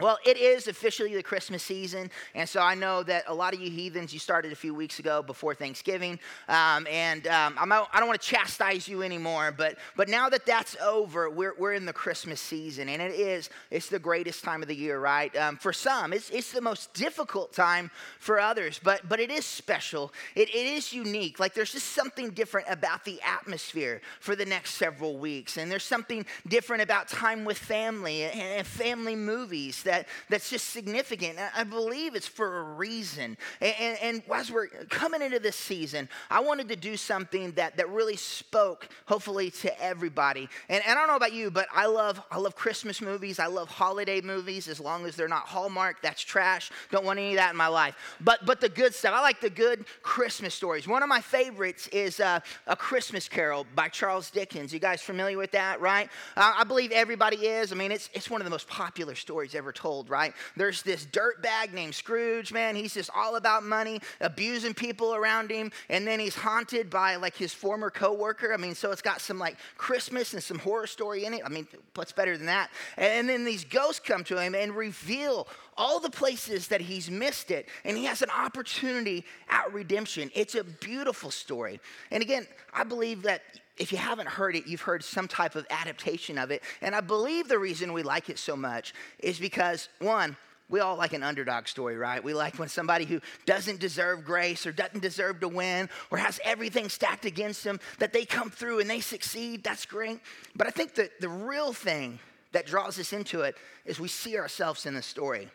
Well, it is officially the Christmas season, and so I know that a lot of you heathens, you started a few weeks ago before Thanksgiving, um, and um, I'm, I don't want to chastise you anymore, but but now that that's over, we're, we're in the Christmas season, and it is it's the greatest time of the year, right? Um, for some, it's it's the most difficult time for others, but but it is special. It, it is unique. Like there's just something different about the atmosphere for the next several weeks, and there's something different about time with family and, and family movies that, that's just significant. I believe it's for a reason. And, and, and, as we're coming into this season, I wanted to do something that, that really spoke, hopefully, to everybody. And, and I don't know about you, but I love, I love Christmas movies. I love holiday movies as long as they're not Hallmark. That's trash. Don't want any of that in my life. But, but the good stuff, I like the good Christmas stories. One of my favorites is uh, A Christmas Carol by Charles Dickens. You guys familiar with that, right? Uh, I believe everybody is. I mean, it's, it's one of the most popular stories ever told, right? There's this dirt bag named Scrooge, man. He's just all about money, abusing people around him. And then he's haunted by like his former coworker. I mean, so it's got some like Christmas and some horror story in it. I mean, what's better than that? And then these ghosts come to him and reveal all the places that he's missed it, and he has an opportunity at redemption. It's a beautiful story. And again, I believe that if you haven't heard it, you've heard some type of adaptation of it. And I believe the reason we like it so much is because, one, we all like an underdog story, right? We like when somebody who doesn't deserve grace or doesn't deserve to win or has everything stacked against them, that they come through and they succeed. That's great. But I think that the real thing that draws us into it is we see ourselves in the story.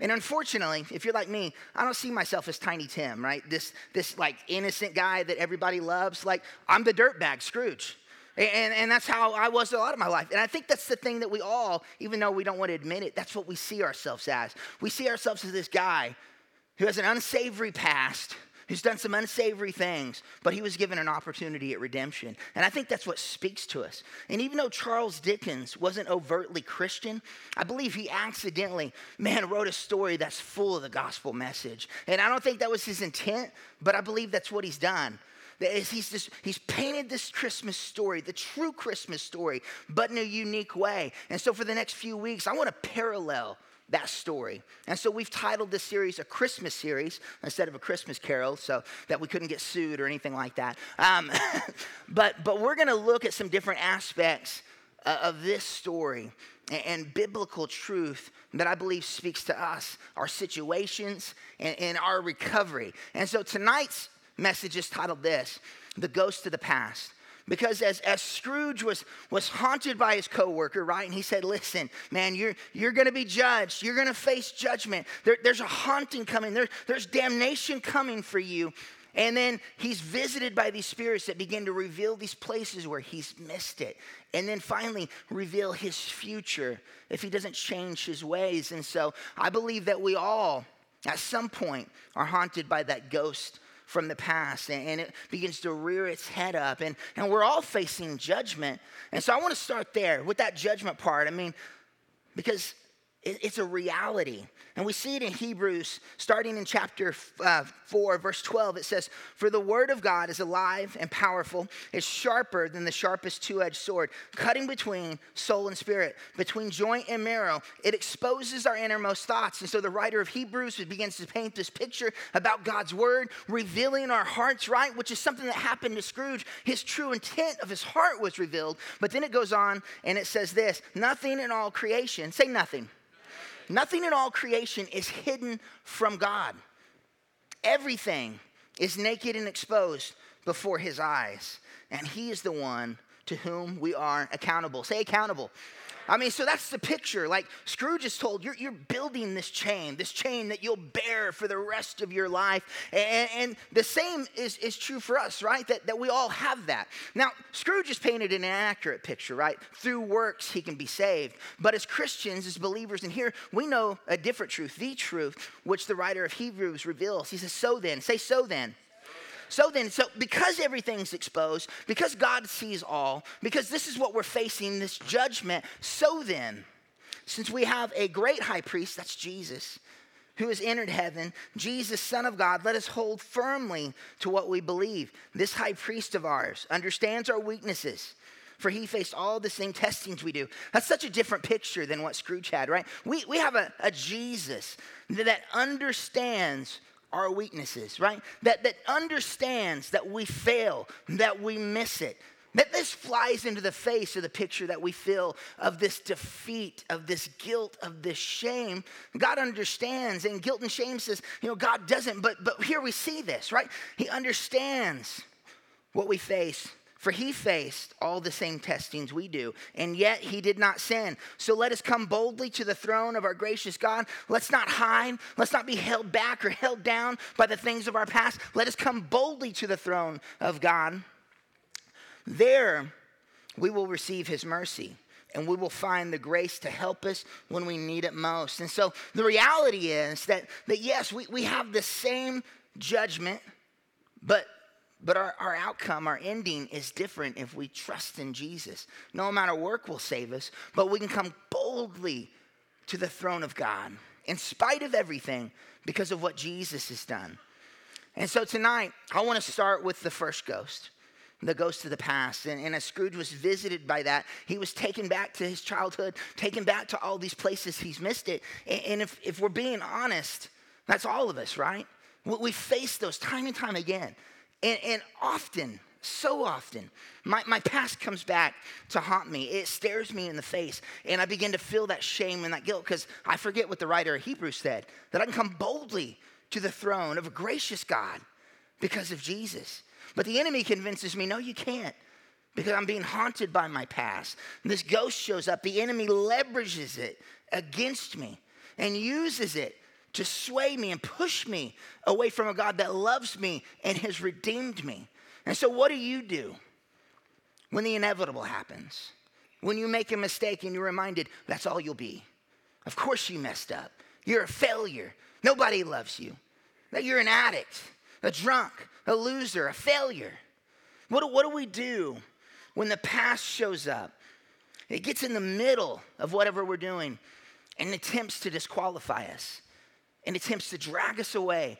And unfortunately, if you're like me, I don't see myself as Tiny Tim, right? This, this like innocent guy that everybody loves. Like, I'm the dirtbag, Scrooge. And, and that's how I was a lot of my life. And I think that's the thing that we all, even though we don't want to admit it, that's what we see ourselves as. We see ourselves as this guy who has an unsavory past who's done some unsavory things, but he was given an opportunity at redemption. And I think that's what speaks to us. And even though Charles Dickens wasn't overtly Christian, I believe he accidentally, man, wrote a story that's full of the gospel message. And I don't think that was his intent, but I believe that's what he's done. He's, just, he's painted this Christmas story, the true Christmas story, but in a unique way. And so for the next few weeks, I want to parallel that story. And so we've titled this series a Christmas series instead of a Christmas carol so that we couldn't get sued or anything like that. Um, but, but we're going to look at some different aspects uh, of this story and, biblical truth that I believe speaks to us, our situations, and, and our recovery. And so tonight's message is titled this The Ghost of the Past. Because as, as Scrooge was, was haunted by his coworker, right? And he said, Listen, man, you're, you're going to be judged. You're going to face judgment. There, there's a haunting coming, there, there's damnation coming for you. And then he's visited by these spirits that begin to reveal these places where he's missed it. And then finally reveal his future if he doesn't change his ways. And so I believe that we all, at some point, are haunted by that ghost from the past and it begins to rear its head up. And, and we're all facing judgment. And so I want to start there with that judgment part. I mean, because it's a reality. And we see it in Hebrews, starting in chapter uh, 4, verse 12. It says, For the word of God is alive and powerful, it's sharper than the sharpest two edged sword, cutting between soul and spirit, between joint and marrow. It exposes our innermost thoughts. And so the writer of Hebrews begins to paint this picture about God's word, revealing our hearts, right? Which is something that happened to Scrooge. His true intent of his heart was revealed. But then it goes on and it says this Nothing in all creation, say nothing Nothing in all creation is hidden from God. Everything is naked and exposed before his eyes, and he is the one to whom we are accountable. Say accountable. I mean, so that's the picture. Like Scrooge is told, you're, you're building this chain, this chain that you'll bear for the rest of your life. And, and the same is, is true for us, right? That, that we all have that. Now, Scrooge is painted an accurate picture, right? Through works, he can be saved. But as Christians, as believers in here, we know a different truth, the truth, which the writer of Hebrews reveals. He says, So then, say, so then. So then, so because everything's exposed, because God sees all, because this is what we're facing, this judgment, so then, since we have a great high priest, that's Jesus, who has entered heaven, Jesus, Son of God, let us hold firmly to what we believe. This high priest of ours understands our weaknesses for he faced all the same testings we do. That's such a different picture than what Scrooge had, right? We, we have a, a Jesus that understands our weaknesses, right? That, that understands that we fail, that we miss it. That this flies into the face of the picture that we feel of this defeat, of this guilt, of this shame. God understands, and guilt and shame says, you know, God doesn't, but but here we see this, right? He understands what we face. For he faced all the same testings we do, and yet he did not sin. So let us come boldly to the throne of our gracious God. Let's not hide. Let's not be held back or held down by the things of our past. Let us come boldly to the throne of God. There we will receive his mercy and we will find the grace to help us when we need it most. And so the reality is that, that yes, we, we have the same judgment, but but our, our outcome, our ending is different if we trust in Jesus. No amount of work will save us, but we can come boldly to the throne of God in spite of everything because of what Jesus has done. And so tonight, I want to start with the first ghost, the ghost of the past. And, and as Scrooge was visited by that, he was taken back to his childhood, taken back to all these places he's missed it. And, and if, if we're being honest, that's all of us, right? We face those time and time again. And, and often, so often, my, my past comes back to haunt me. It stares me in the face, and I begin to feel that shame and that guilt because I forget what the writer of Hebrews said that I can come boldly to the throne of a gracious God because of Jesus. But the enemy convinces me, no, you can't because I'm being haunted by my past. This ghost shows up, the enemy leverages it against me and uses it to sway me and push me away from a God that loves me and has redeemed me. And so, what do you do when the inevitable happens? When you make a mistake and you're reminded that's all you'll be. Of course, you messed up. You're a failure. Nobody loves you. That you're an addict, a drunk, a loser, a failure. What do, what do we do when the past shows up? It gets in the middle of whatever we're doing and attempts to disqualify us and attempts to drag us away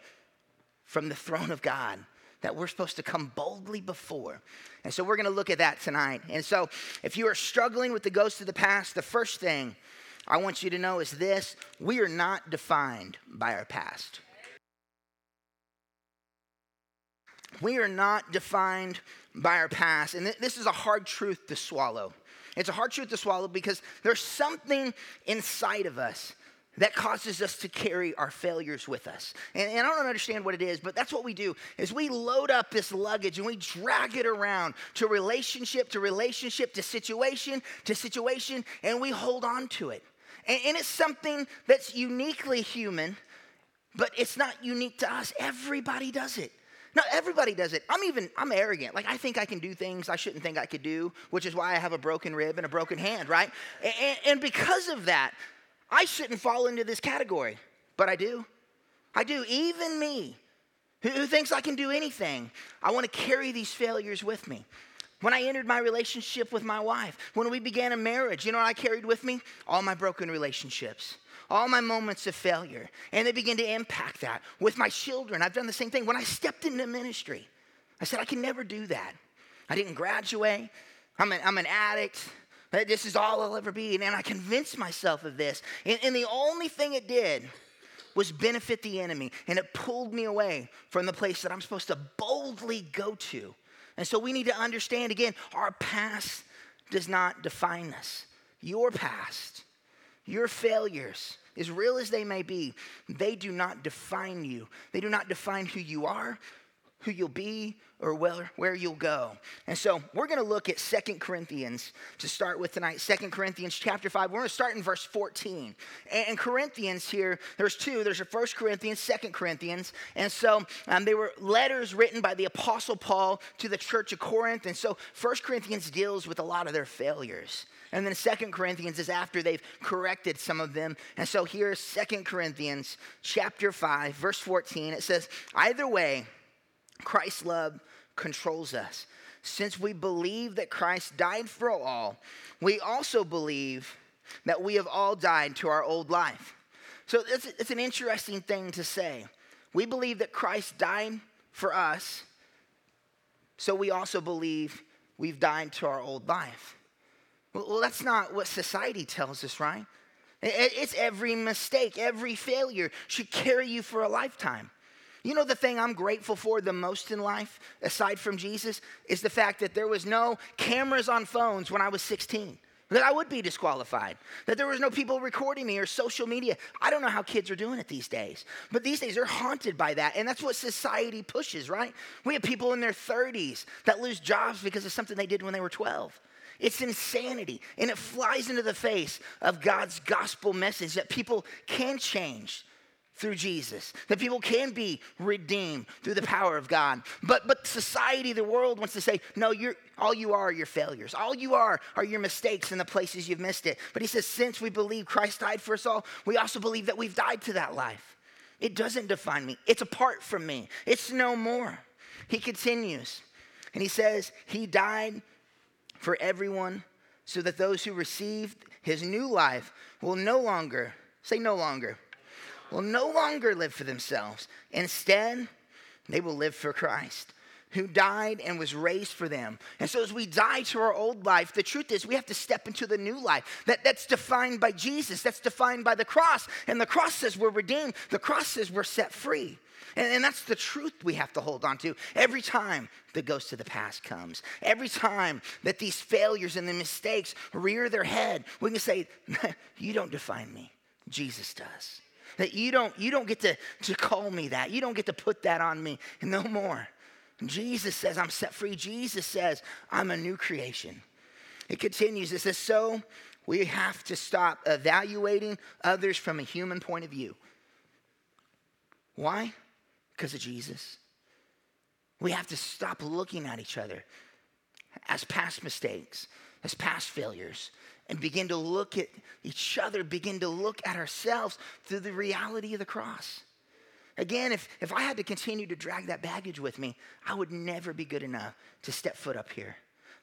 from the throne of God that we're supposed to come boldly before. And so we're going to look at that tonight. And so if you are struggling with the ghost of the past, the first thing I want you to know is this we are not defined by our past. We are not defined by our past. And th- this is a hard truth to swallow. It's a hard truth to swallow because there's something inside of us that causes us to carry our failures with us. And, and, I don't understand what it is, but that's what we do is we load up this luggage and we drag it around to relationship to relationship to situation to situation and we hold on to it. And, and it's something that's uniquely human, but it's not unique to us. Everybody does it. No, everybody does it. I'm even, I'm arrogant. Like, I think I can do things I shouldn't think I could do, which is why I have a broken rib and a broken hand, right? And, and because of that, I shouldn't fall into this category, but I do. I do. Even me, who, thinks I can do anything, I want to carry these failures with me. When I entered my relationship with my wife, when we began a marriage, you know what I carried with me? All my broken relationships, all my moments of failure. And they begin to impact that. With my children, I've done the same thing. When I stepped into ministry, I said, I can never do that. I didn't graduate. I'm an, I'm an addict. This is all I'll ever be. And I convinced myself of this. And, and the only thing it did was benefit the enemy. And it pulled me away from the place that I'm supposed to boldly go to. And so we need to understand again our past does not define us. Your past, your failures, as real as they may be, they do not define you. They do not define who you are, who you'll be, or where, where you'll go. And so we're going to look at Second Corinthians to start with tonight. Second Corinthians chapter 5. We're going to start in verse 14. And, Corinthians here, there's two. There's a First Corinthians, Second Corinthians. And so um, they were letters written by the Apostle Paul to the church of Corinth. And so First Corinthians deals with a lot of their failures. And then Second Corinthians is after they've corrected some of them. And so here's Second Corinthians chapter 5, verse 14. It says, Either way, Christ's love controls us. Since we believe that Christ died for all, we also believe that we have all died to our old life. So it's, it's an interesting thing to say. We believe that Christ died for us, so we also believe we've died to our old life. Well, well that's not what society tells us, right? It's every mistake, every failure should carry you for a lifetime. You know, the thing I'm grateful for the most in life, aside from Jesus, is the fact that there was no cameras on phones when I was 16 that I would be disqualified, that there was no people recording me or social media. I don't know how kids are doing it these days, but these days they're haunted by that. And that's what society pushes, right? We have people in their 30s that lose jobs because of something they did when they were 12. It's insanity, and it flies into the face of God's gospel message that people can change through Jesus, that people can be redeemed through the power of God. But, but society, the world wants to say, no, you're, all you are are your failures. All you are are your mistakes and the places you've missed it. But he says, since we believe Christ died for us all, we also believe that we've died to that life. It doesn't define me, it's apart from me, it's no more. He continues, and he says, He died for everyone so that those who received his new life will no longer, say no longer, will no longer live for themselves. Instead, they will live for Christ who died and was raised for them. And so as we die to our old life, the truth is we have to step into the new life. That, that's defined by Jesus, that's defined by the cross. And the cross says we're redeemed, the cross says we're set free. And, and that's the truth we have to hold on to every time the ghost of the past comes. Every time that these failures and the mistakes rear their head, we can say, You don't define me, Jesus does that you don't you don't get to, to call me that. You don't get to put that on me no more. Jesus says i'm set free. Jesus says i'm a new creation. It continues. It says so we have to stop evaluating others from a human point of view. Why? Because of jesus. We have to stop looking at each other as past mistakes as past failures and begin to look at each other, begin to look at ourselves through the reality of the cross. Again, if, if I had to continue to drag that baggage with me, I would never be good enough to step foot up here.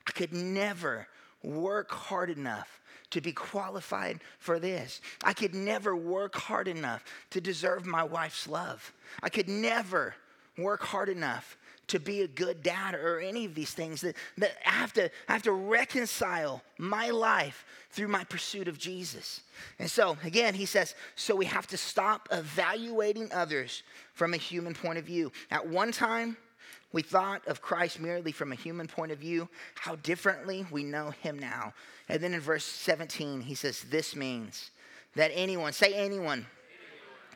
I could never work hard enough to be qualified for this. I could never work hard enough to deserve my wife's love. I could never work hard enough to be a good dad or any of these things that, that I, have to, I have to reconcile my life through my pursuit of Jesus. And so, again, he says, so we have to stop evaluating others from a human point of view. At one time, we thought of Christ merely from a human point of view, how differently we know him now. And then in verse 17, he says, This means that anyone, say anyone,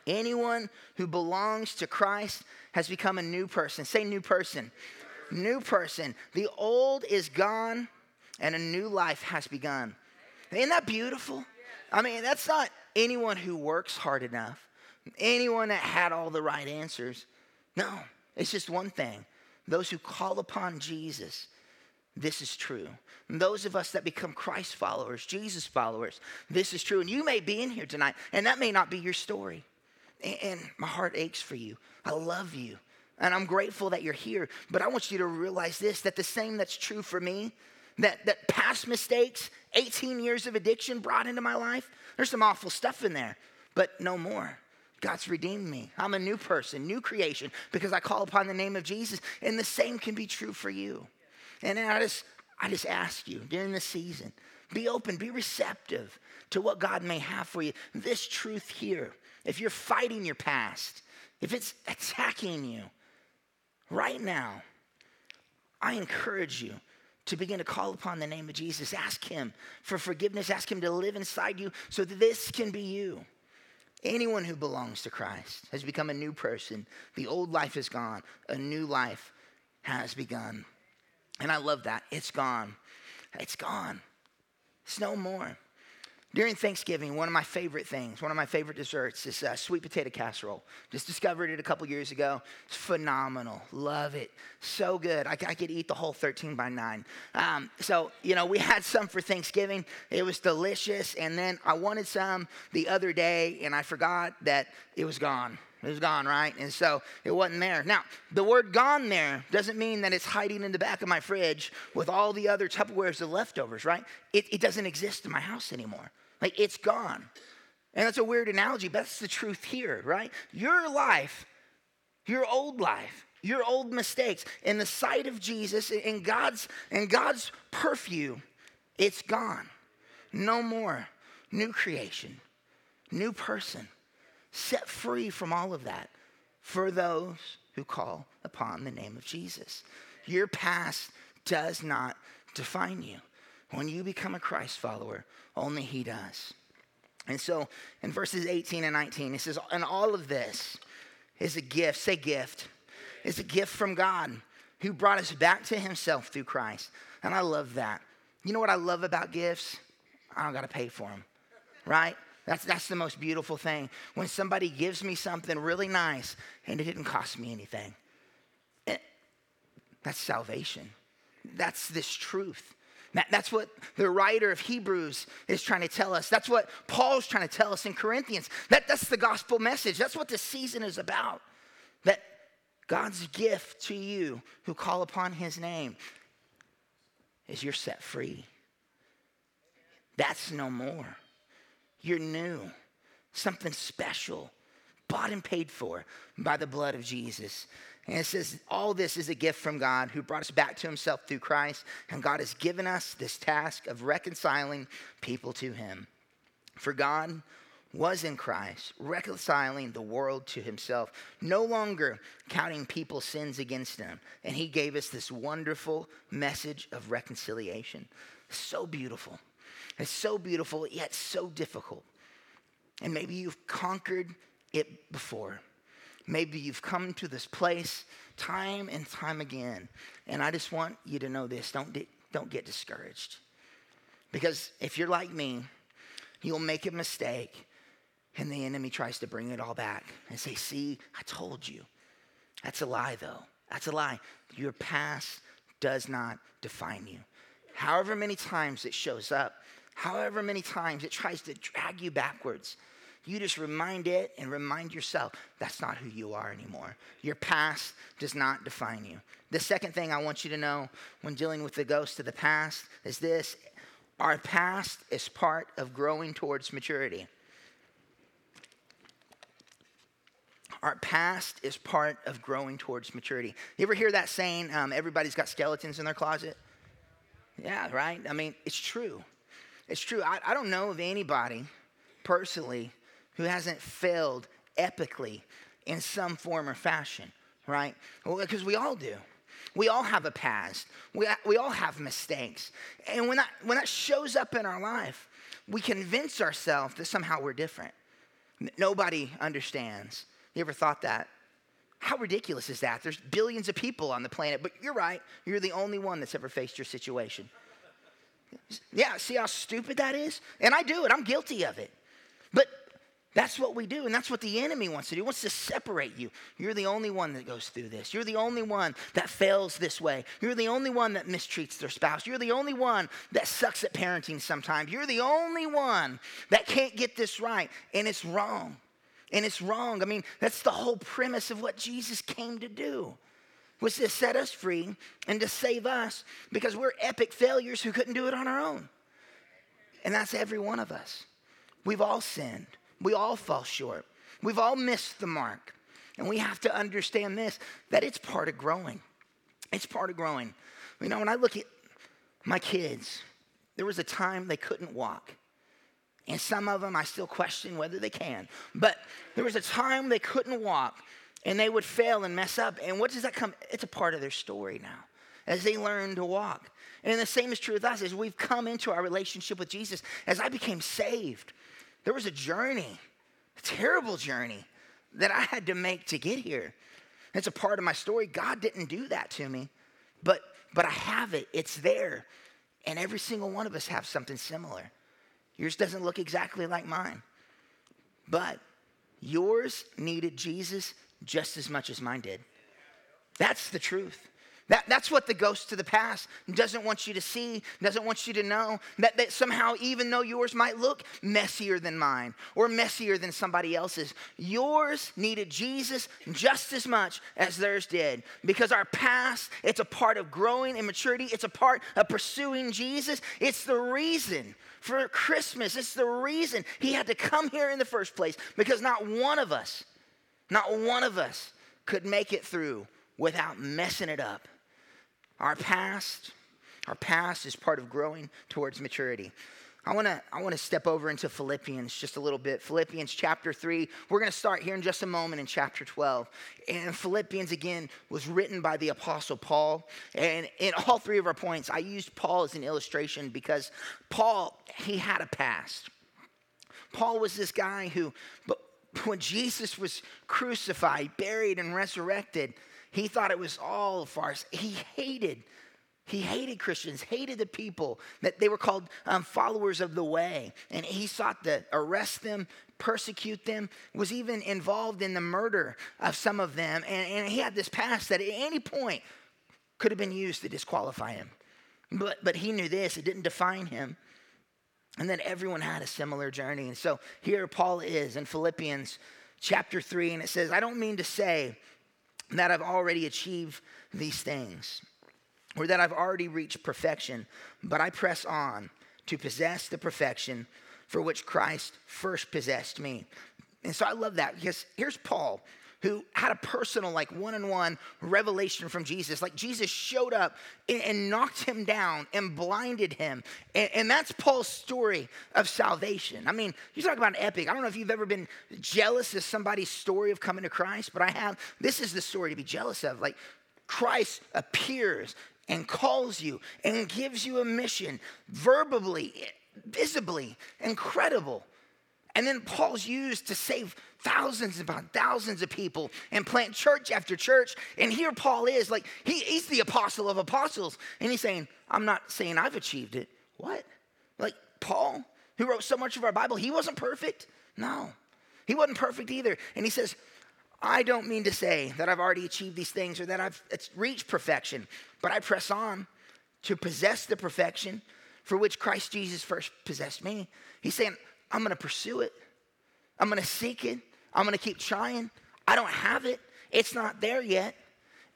anyone who belongs to Christ has become a new person. Say new person. New person. The old is gone and a new life has begun. Isn't that beautiful? I mean, that's not anyone who works hard enough, anyone that had all the right answers. No, it's just one thing. Those who call upon Jesus, this is true. And those of us that become Christ followers, Jesus followers, this is true. And you may be in here tonight, and that may not be your story. And my heart aches for you. I love you. And I'm grateful that you're here. But I want you to realize this that the same that's true for me, that, that past mistakes, 18 years of addiction brought into my life, there's some awful stuff in there, but no more. God's redeemed me. I'm a new person, new creation, because I call upon the name of Jesus. And the same can be true for you. And I just, I just ask you during this season, be open, be receptive to what God may have for you. This truth here if you're fighting your past, if it's attacking you right now, I encourage you to begin to call upon the name of Jesus. Ask Him for forgiveness. Ask Him to live inside you so that this can be you. Anyone who belongs to Christ has become a new person. The old life is gone, a new life has begun. And I love that. It's gone. It's gone. It's no more. During Thanksgiving, one of my favorite things, one of my favorite desserts is uh, sweet potato casserole. Just discovered it a couple years ago. It's phenomenal. Love it. So good. I, I could eat the whole 13 by 9. Um, so, you know, we had some for Thanksgiving. It was delicious. And then I wanted some the other day, and I forgot that it was gone. It was gone, right? And so it wasn't there. Now, the word gone there doesn't mean that it's hiding in the back of my fridge with all the other Tupperwares of leftovers, right? It, it doesn't exist in my house anymore. Like it's gone. And that's a weird analogy, but that's the truth here, right? Your life, your old life, your old mistakes in the sight of Jesus in God's in God's perfume it's gone no more new creation new person set free from all of that for those who call upon the name of Jesus your past does not define you when you become a Christ follower only he does and so in verses 18 and 19 it says and all of this is a gift say gift it's a gift from God who brought us back to himself through Christ. And I love that. You know what I love about gifts? I don't got to pay for them, right? That's, that's the most beautiful thing. When somebody gives me something really nice and it didn't cost me anything, eh, that's salvation. That's this truth. That, that's what the writer of Hebrews is trying to tell us. That's what Paul's trying to tell us in Corinthians. That, that's the gospel message. That's what the season is about. That God's gift to you who call upon his name is you're set free. That's no more. You're new, something special, bought and paid for by the blood of Jesus. And it says, all this is a gift from God who brought us back to himself through Christ. And God has given us this task of reconciling people to him. For God was in Christ, reconciling the world to himself, no longer counting people's sins against them. And he gave us this wonderful message of reconciliation. So beautiful. It's so beautiful, yet so difficult. And maybe you've conquered it before. Maybe you've come to this place time and time again. And I just want you to know this don't, don't get discouraged. Because if you're like me, you'll make a mistake and the enemy tries to bring it all back and say, See, I told you. That's a lie, though. That's a lie. Your past does not define you. However many times it shows up, however many times it tries to drag you backwards, you just remind it and remind yourself that's not who you are anymore. Your past does not define you. The second thing I want you to know when dealing with the ghost of the past is this our past is part of growing towards maturity. Our past is part of growing towards maturity. You ever hear that saying, um, everybody's got skeletons in their closet? Yeah, right? I mean, it's true. It's true. I, I don't know of anybody personally who hasn't failed epically in some form or fashion, right? Because we all do. We all have a past. We, we all have mistakes. And when that, when that shows up in our life, we convince ourselves that somehow we're different. Nobody understands. You ever thought that? How ridiculous is that? There's billions of people on the planet, but you're right. You're the only one that's ever faced your situation. Yeah, see how stupid that is? And I do it, I'm guilty of it. But that's what we do, and that's what the enemy wants to do. He wants to separate you. You're the only one that goes through this. You're the only one that fails this way. You're the only one that mistreats their spouse. You're the only one that sucks at parenting sometimes. You're the only one that can't get this right, and it's wrong. And it's wrong. I mean, that's the whole premise of what Jesus came to do. Was to set us free and to save us because we're epic failures who couldn't do it on our own. And that's every one of us. We've all sinned. We all fall short. We've all missed the mark. And we have to understand this that it's part of growing. It's part of growing. You know, when I look at my kids, there was a time they couldn't walk. And some of them I still question whether they can. But there was a time they couldn't walk and they would fail and mess up. And what does that come? It's a part of their story now as they learn to walk. And the same is true with us as we've come into our relationship with Jesus. As I became saved, there was a journey, a terrible journey that I had to make to get here. It's a part of my story. God didn't do that to me, but but I have it. It's there. And every single one of us have something similar. Yours doesn't look exactly like mine. But yours needed Jesus just as much as mine did. That's the truth. That, that's what the ghost of the past doesn't want you to see, doesn't want you to know. That, that somehow, even though yours might look messier than mine or messier than somebody else's, yours needed Jesus just as much as theirs did. Because our past, it's a part of growing in maturity, it's a part of pursuing Jesus. It's the reason for Christmas, it's the reason he had to come here in the first place. Because not one of us, not one of us could make it through without messing it up. Our past, our past is part of growing towards maturity. I want to I want to step over into Philippians just a little bit. Philippians chapter 3. We're going to start here in just a moment in chapter 12. And Philippians again was written by the apostle Paul. And in all three of our points, I used Paul as an illustration because Paul he had a past. Paul was this guy who but when Jesus was crucified, buried and resurrected, he thought it was all a farce. He hated he hated Christians, hated the people that they were called um, followers of the way. And he sought to arrest them, persecute them, was even involved in the murder of some of them. And, and he had this past that at any point could have been used to disqualify him. But, but he knew this, it didn't define him. And then everyone had a similar journey. And so here Paul is in Philippians chapter 3, and it says, I don't mean to say that I've already achieved these things or that I've already reached perfection, but I press on to possess the perfection for which Christ first possessed me. And so I love that because here's Paul who had a personal, like one on one revelation from Jesus. Like Jesus showed up and, and knocked him down and blinded him. And, and, that's Paul's story of salvation. I mean, you talk about an epic. I don't know if you've ever been jealous of somebody's story of coming to Christ, but I have. This is the story to be jealous of. Like Christ appears and calls you and gives you a mission verbally, visibly, incredible. And then Paul's used to save thousands upon thousands of people and plant church after church. And here Paul is, like, he, he's the apostle of apostles. And he's saying, I'm not saying I've achieved it. What? Like, Paul, who wrote so much of our Bible, he wasn't perfect? No, he wasn't perfect either. And he says, I don't mean to say that I've already achieved these things or that I've reached perfection, but I press on to possess the perfection for which Christ Jesus first possessed me. He's saying, I'm gonna pursue it, I'm gonna seek it, I'm gonna keep trying. I don't have it, it's not there yet.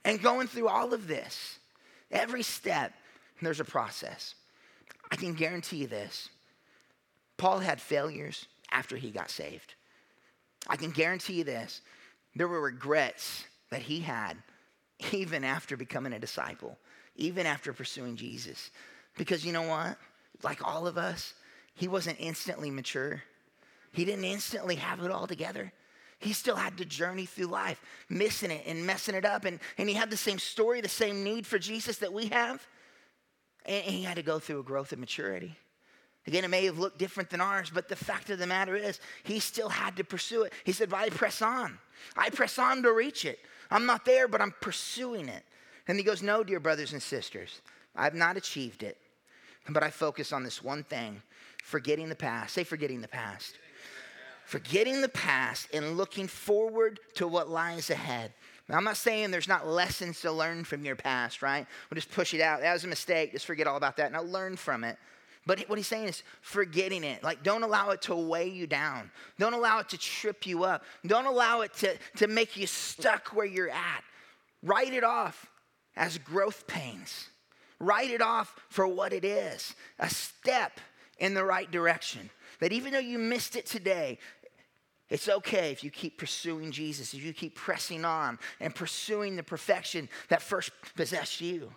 And going through all of this, every step, there's a process. I can guarantee you this Paul had failures after he got saved. I can guarantee you this there were regrets that he had even after becoming a disciple, even after pursuing Jesus. Because you know what? Like all of us, he wasn't instantly mature. He didn't instantly have it all together. He still had to journey through life, missing it and messing it up. And, and he had the same story, the same need for Jesus that we have. And, he had to go through a growth of maturity. Again, it may have looked different than ours, but the fact of the matter is, he still had to pursue it. He said, But I press on. I press on to reach it. I'm not there, but I'm pursuing it. And he goes, No, dear brothers and sisters, I've not achieved it, but I focus on this one thing forgetting the past. Say, forgetting the past. Forgetting the past and looking forward to what lies ahead. Now, I'm not saying there's not lessons to learn from your past, right? We'll just push it out. That was a mistake. Just forget all about that. Now, learn from it. But what he's saying is forgetting it. Like, don't allow it to weigh you down. Don't allow it to trip you up. Don't allow it to, to make you stuck where you're at. Write it off as growth pains. Write it off for what it is a step in the right direction. That even though you missed it today, it's okay if you keep pursuing Jesus, if you keep pressing on and pursuing the perfection that first possessed you.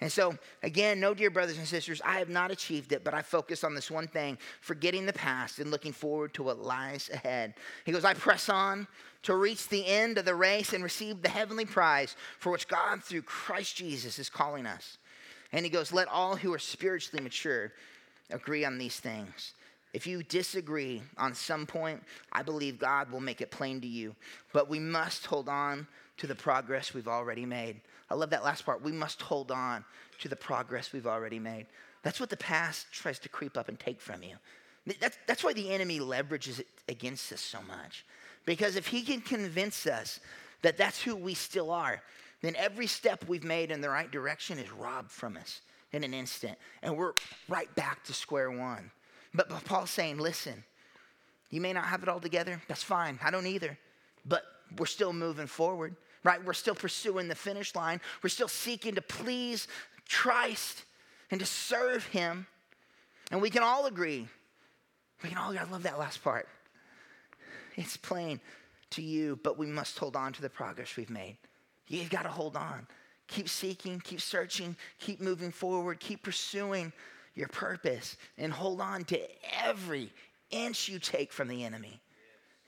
And so, again, no, dear brothers and sisters, I have not achieved it, but I focus on this one thing forgetting the past and looking forward to what lies ahead. He goes, I press on to reach the end of the race and receive the heavenly prize for which God, through Christ Jesus, is calling us. And he goes, Let all who are spiritually mature agree on these things. If you disagree on some point, I believe God will make it plain to you. But we must hold on to the progress we've already made. I love that last part. We must hold on to the progress we've already made. That's what the past tries to creep up and take from you. That's, that's why the enemy leverages it against us so much. Because if he can convince us that that's who we still are, then every step we've made in the right direction is robbed from us in an instant. And we're right back to square one. But, Paul's saying, listen, you may not have it all together. That's fine. I don't either. But we're still moving forward right? We're still pursuing the finish line. We're still seeking to please Christ and to serve Him. And we can all agree. We can all, I love that last part. It's plain to you, but we must hold on to the progress we've made. You've got to hold on. Keep seeking, keep searching, keep moving forward, keep pursuing your purpose, and hold on to every inch you take from the enemy.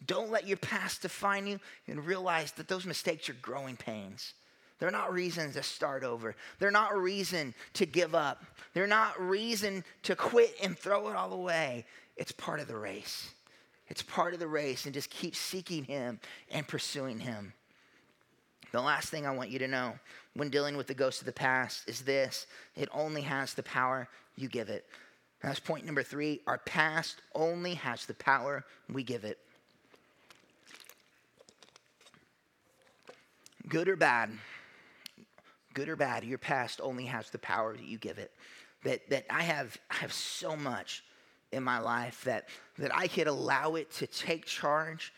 Don't let your past define you and realize that those mistakes are growing pains. They're not reasons to start over. They're not reason to give up. They're not reason to quit and throw it all away. It's part of the race. It's part of the race, and just keep seeking Him and pursuing Him. The last thing I want you to know when dealing with the ghost of the past is this it only has the power you give it. That's point number three. Our past only has the power we give it. Good or bad, good or bad, your past only has the power that you give it. That, that I, have, I have so much in my life that, that I could allow it to take charge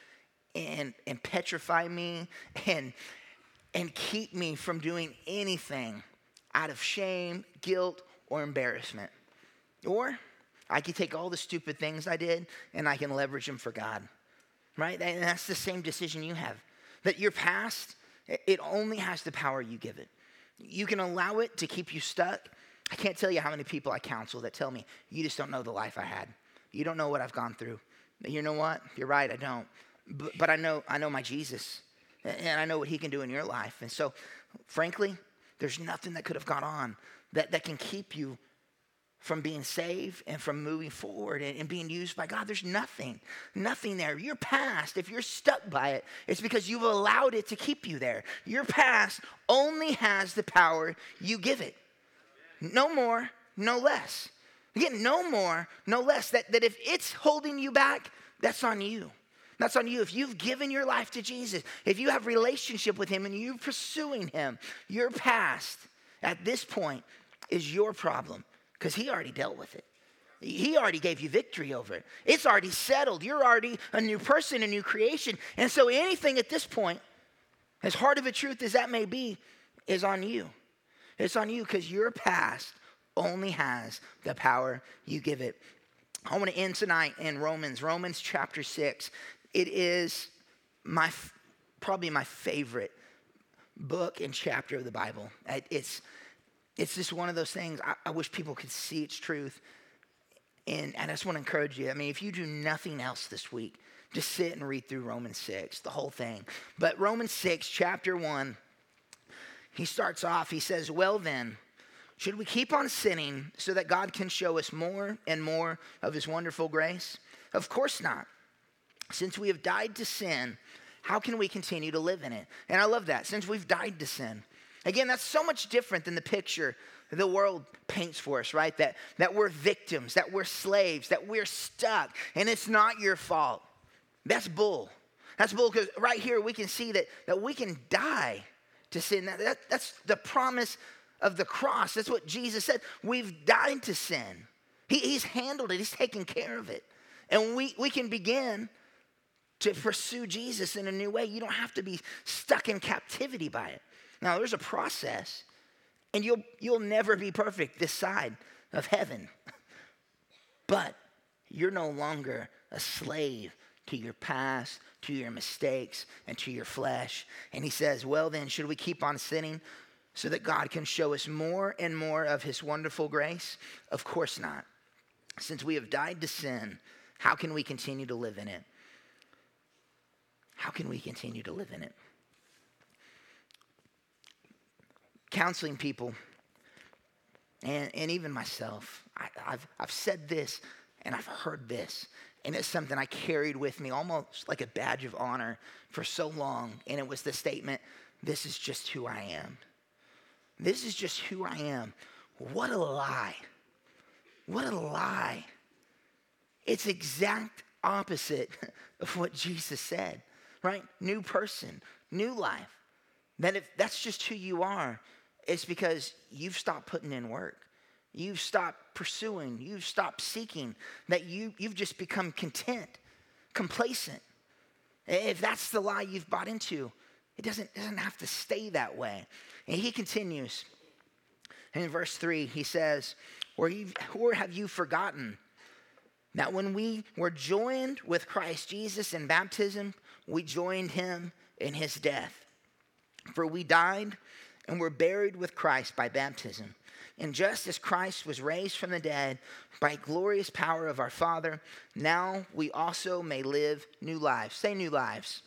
and, and petrify me and, and keep me from doing anything out of shame, guilt, or embarrassment. Or I could take all the stupid things I did and I can leverage them for God. Right? And that's the same decision you have. That your past, it only has the power you give it. You can allow it to keep you stuck. I can't tell you how many people I counsel that tell me, you just don't know the life I had. You don't know what I've gone through. You know what? You're right, I don't. But, but I know I know my Jesus. And I know what he can do in your life. And so, frankly, there's nothing that could have gone on that, that can keep you from being saved and from moving forward and, and, being used by God. There's nothing, nothing there. Your past, if you're stuck by it, it's because you've allowed it to keep you there. Your past only has the power you give it. No more, no less. Again, no more, no less. That, that if it's holding you back, that's on you. That's on you. If you've given your life to Jesus, if you have relationship with him and you're pursuing him, your past at this point is your problem because he already dealt with it. He already gave you victory over it. It's already settled. You're already a new person, a new creation. And so anything at this point, as hard of a truth as that may be, is on you. It's on you because your past only has the power you give it. I want to end tonight in Romans, Romans chapter 6. It is my probably my favorite book and chapter of the Bible. It's it's just one of those things I, I wish people could see its truth. And, and I just want to encourage you. I mean, if you do nothing else this week, just sit and read through Romans 6, the whole thing. But Romans 6, chapter 1, he starts off, he says, Well, then, should we keep on sinning so that God can show us more and more of his wonderful grace? Of course not. Since we have died to sin, how can we continue to live in it? And I love that. Since we've died to sin. Again, that's so much different than the picture the world paints for us, right? That, that we're victims, that we're slaves, that we're stuck, and it's not your fault. That's bull. That's bull because right here we can see that, that we can die to sin. That, that, that's the promise of the cross. That's what Jesus said. We've died to sin. He, he's handled it, He's taken care of it. And we, we can begin to pursue Jesus in a new way. You don't have to be stuck in captivity by it. Now, there's a process, and you'll, you'll never be perfect this side of heaven. but you're no longer a slave to your past, to your mistakes, and to your flesh. And he says, Well, then, should we keep on sinning so that God can show us more and more of his wonderful grace? Of course not. Since we have died to sin, how can we continue to live in it? How can we continue to live in it? counseling people, and, and even myself, I, I've, I've said this and I've heard this, and it's something I carried with me almost like a badge of honor for so long. And it was the statement this is just who I am. This is just who I am. What a lie. What a lie. It's exact opposite of what Jesus said, right? New person, new life. That if that's just who you are, it's because you've stopped putting in work. You've stopped pursuing. You've stopped seeking. That you, you've just become content, complacent. If that's the lie you've bought into, it doesn't, doesn't have to stay that way. And he continues. in verse 3, he says, or, or have you forgotten that when we were joined with Christ Jesus in baptism, we joined him in his death? For we died and were buried with Christ by baptism. And just as Christ was raised from the dead by glorious power of our Father, now we also may live new lives. Say new lives.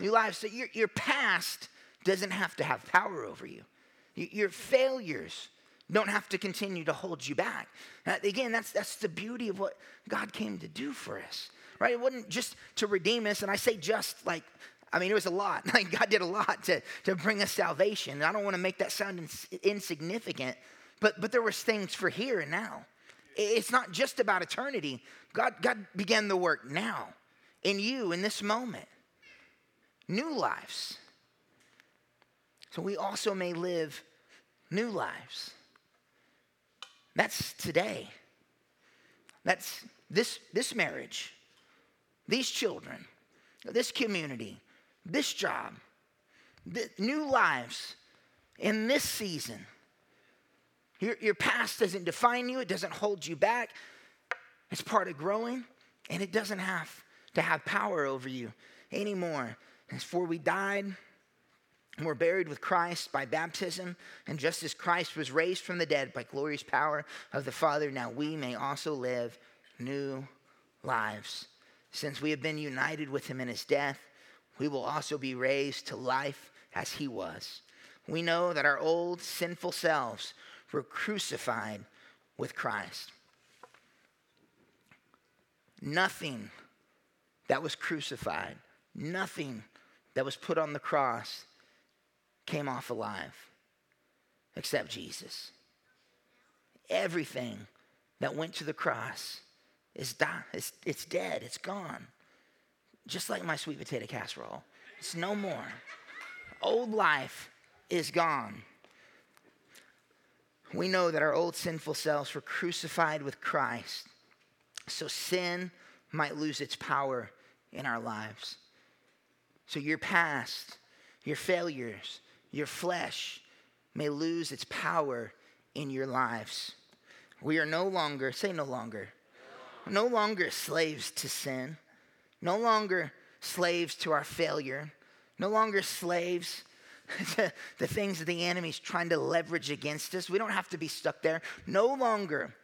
New lives. So your, your past doesn't have to have power over you. Your failures don't have to continue to hold you back. again, that's, that's the beauty of what God came to do for us, right? It wasn't just to redeem us, and I say just like, I mean, it was a lot. Like God did a lot to, to bring us salvation. I don't want to make that sound ins- insignificant, but, but there was things for here and now. It's not just about eternity. God, God began the work now in you in this moment. New lives. So we also may live new lives. That's today. That's this, this marriage, these children, this community, this job, new lives in this season. Your, your past doesn't define you, it doesn't hold you back. It's part of growing, and it doesn't have to have power over you anymore. As for we died and were buried with Christ by baptism, and just as Christ was raised from the dead by glorious power of the Father, now we may also live new lives. Since we have been united with him in his death, we will also be raised to life as he was. We know that our old sinful selves were crucified with Christ. Nothing that was crucified, nothing that was put on the cross came off alive except Jesus. Everything that went to the cross is di- it's, it's dead, it's gone. Just like my sweet potato casserole. It's no more. Old life is gone. We know that our old sinful selves were crucified with Christ so sin might lose its power in our lives. So your past, your failures, your flesh may lose its power in your lives. We are no longer, say no longer, no longer slaves to sin, no longer slaves to our failure, no longer slaves to the things that the enemy's trying to leverage against us. We don't have to be stuck there. No longer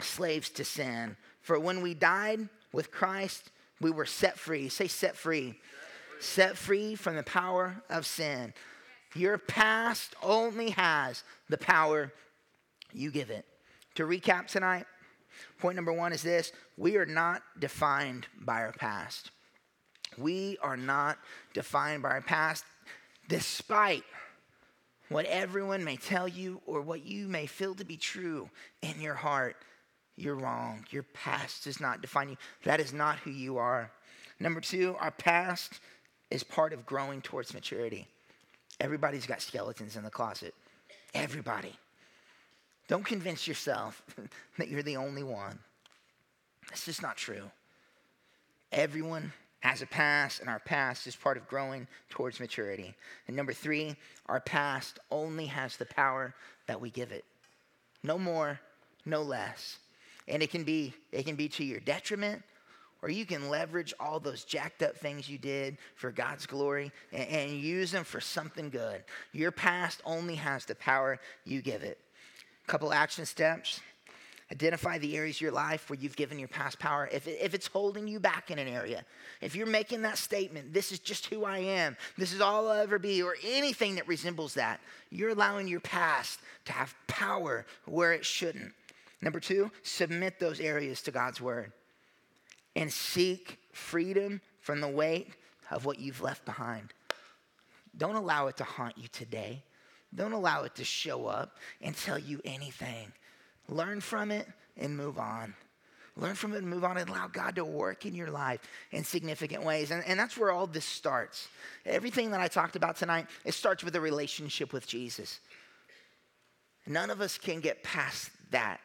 slaves to sin. For when we died with Christ, we were set free. Say, set free. Set free from the power of sin. Your past only has the power you give it. To recap tonight, point number one is this we are not defined by our past. We are not defined by our past, despite what everyone may tell you or what you may feel to be true in your heart. You're wrong. Your past does not define you. That is not who you are. Number two, our past is part of growing towards maturity. Everybody's got skeletons in the closet. Everybody. Don't convince yourself that you're the only one. That's just not true. Everyone has a past, and our past is part of growing towards maturity. And number three, our past only has the power that we give it. No more, no less. And it can be, it can be to your detriment or you can leverage all those jacked up things you did for God's glory and, and, use them for something good. Your past only has the power you give it. Couple action steps. Identify the areas of your life where you've given your past power. If, it, if it's holding you back in an area, if you're making that statement, this is just who I am, this is all I'll ever be, or anything that resembles that, you're allowing your past to have power where it shouldn't. Number two, submit those areas to God's word and seek freedom from the weight of what you've left behind. Don't allow it to haunt you today. Don't allow it to show up and tell you anything. Learn from it and move on. Learn from it and move on and allow God to work in your life in significant ways. And, and that's where all this starts. Everything that I talked about tonight, it starts with a relationship with Jesus. None of us can get past that.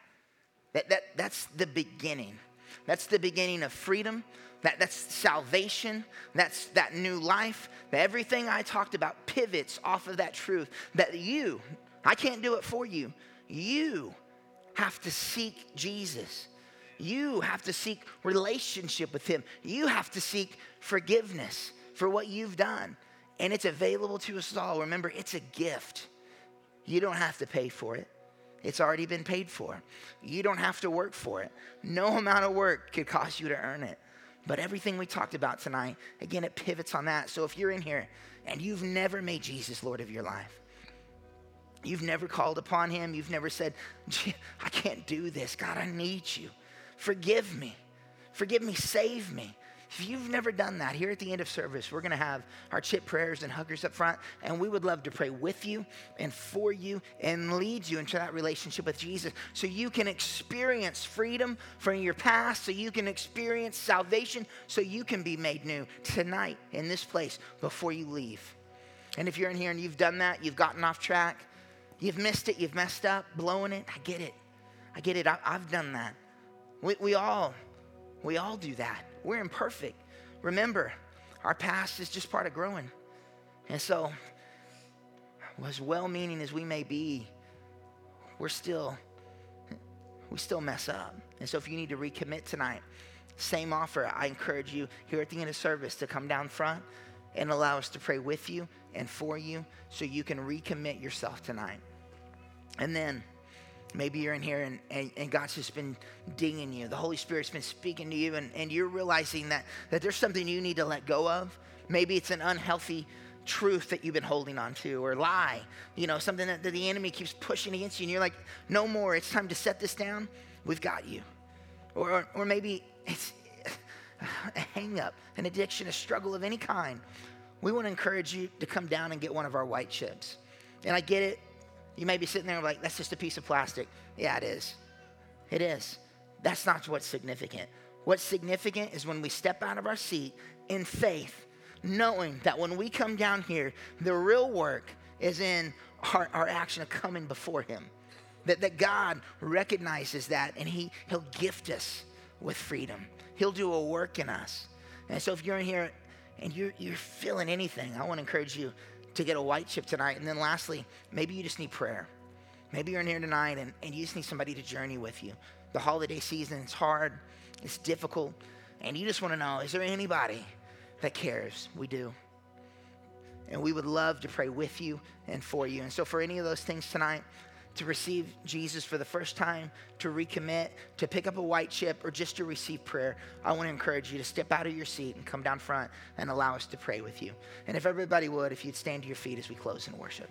That, that that's the beginning. That's the beginning of freedom. That, that's salvation. That's that new life. That everything I talked about pivots off of that truth. That you, I can't do it for you. You have to seek Jesus. You have to seek relationship with Him. You have to seek forgiveness for what you've done. and it's available to us all. Remember, it's a gift. You don't have to pay for it. It's already been paid for. You don't have to work for it. No amount of work could cost you to earn it. But everything we talked about tonight, again, it pivots on that. So if you're in here and you've never made Jesus Lord of your life, you've never called upon him, you've never said, I can't do this. God, I need you. Forgive me. Forgive me. Save me. If you've never done that, here at the end of service, we're going to have our chip prayers and huggers up front, and we would love to pray with you and for you and lead you into that relationship with Jesus so you can experience freedom from your past, so you can experience salvation, so you can be made new tonight in this place before you leave. And if you're in here and you've done that, you've gotten off track, you've missed it, you've messed up, blowing it, I get it. I get it. I, have done that. We, we all, we all do that. We're imperfect. Remember, our past is just part of growing. And so, as well meaning as we may be, we're still, we still mess up. And so, if you need to recommit tonight, same offer. I encourage you here at the end of service to come down front and allow us to pray with you and for you so you can recommit yourself tonight. And then, Maybe you're in here and, and, and, God's just been dinging you. The Holy Spirit's been speaking to you, and, and you're realizing that, that there's something you need to let go of. Maybe it's an unhealthy truth that you've been holding on to, or lie, you know, something that, that the enemy keeps pushing against you, and you're like, no more, it's time to set this down. We've got you. Or, or, maybe it's a hang up, an addiction, a struggle of any kind. We want to encourage you to come down and get one of our white chips. And I get it. You may be sitting there like, that's just a piece of plastic. Yeah, it is. It is. That's not what's significant. What's significant is when we step out of our seat in faith, knowing that when we come down here, the real work is in our, our action of coming before Him. That, that God recognizes that and he, He'll gift us with freedom. He'll do a work in us. And so if you're in here and you're, you're feeling anything, I want to encourage you to get a white chip tonight. And then lastly, maybe you just need prayer. Maybe you're in here tonight and, and you just need somebody to journey with you. The holiday season is hard, it's difficult, and you just want to know is there anybody that cares? We do. And we would love to pray with you and for you. And so, for any of those things tonight, to receive Jesus for the first time, to recommit, to pick up a white chip, or just to receive prayer, I want to encourage you to step out of your seat and come down front and allow us to pray with you. And if everybody would, if you'd stand to your feet as we close in worship.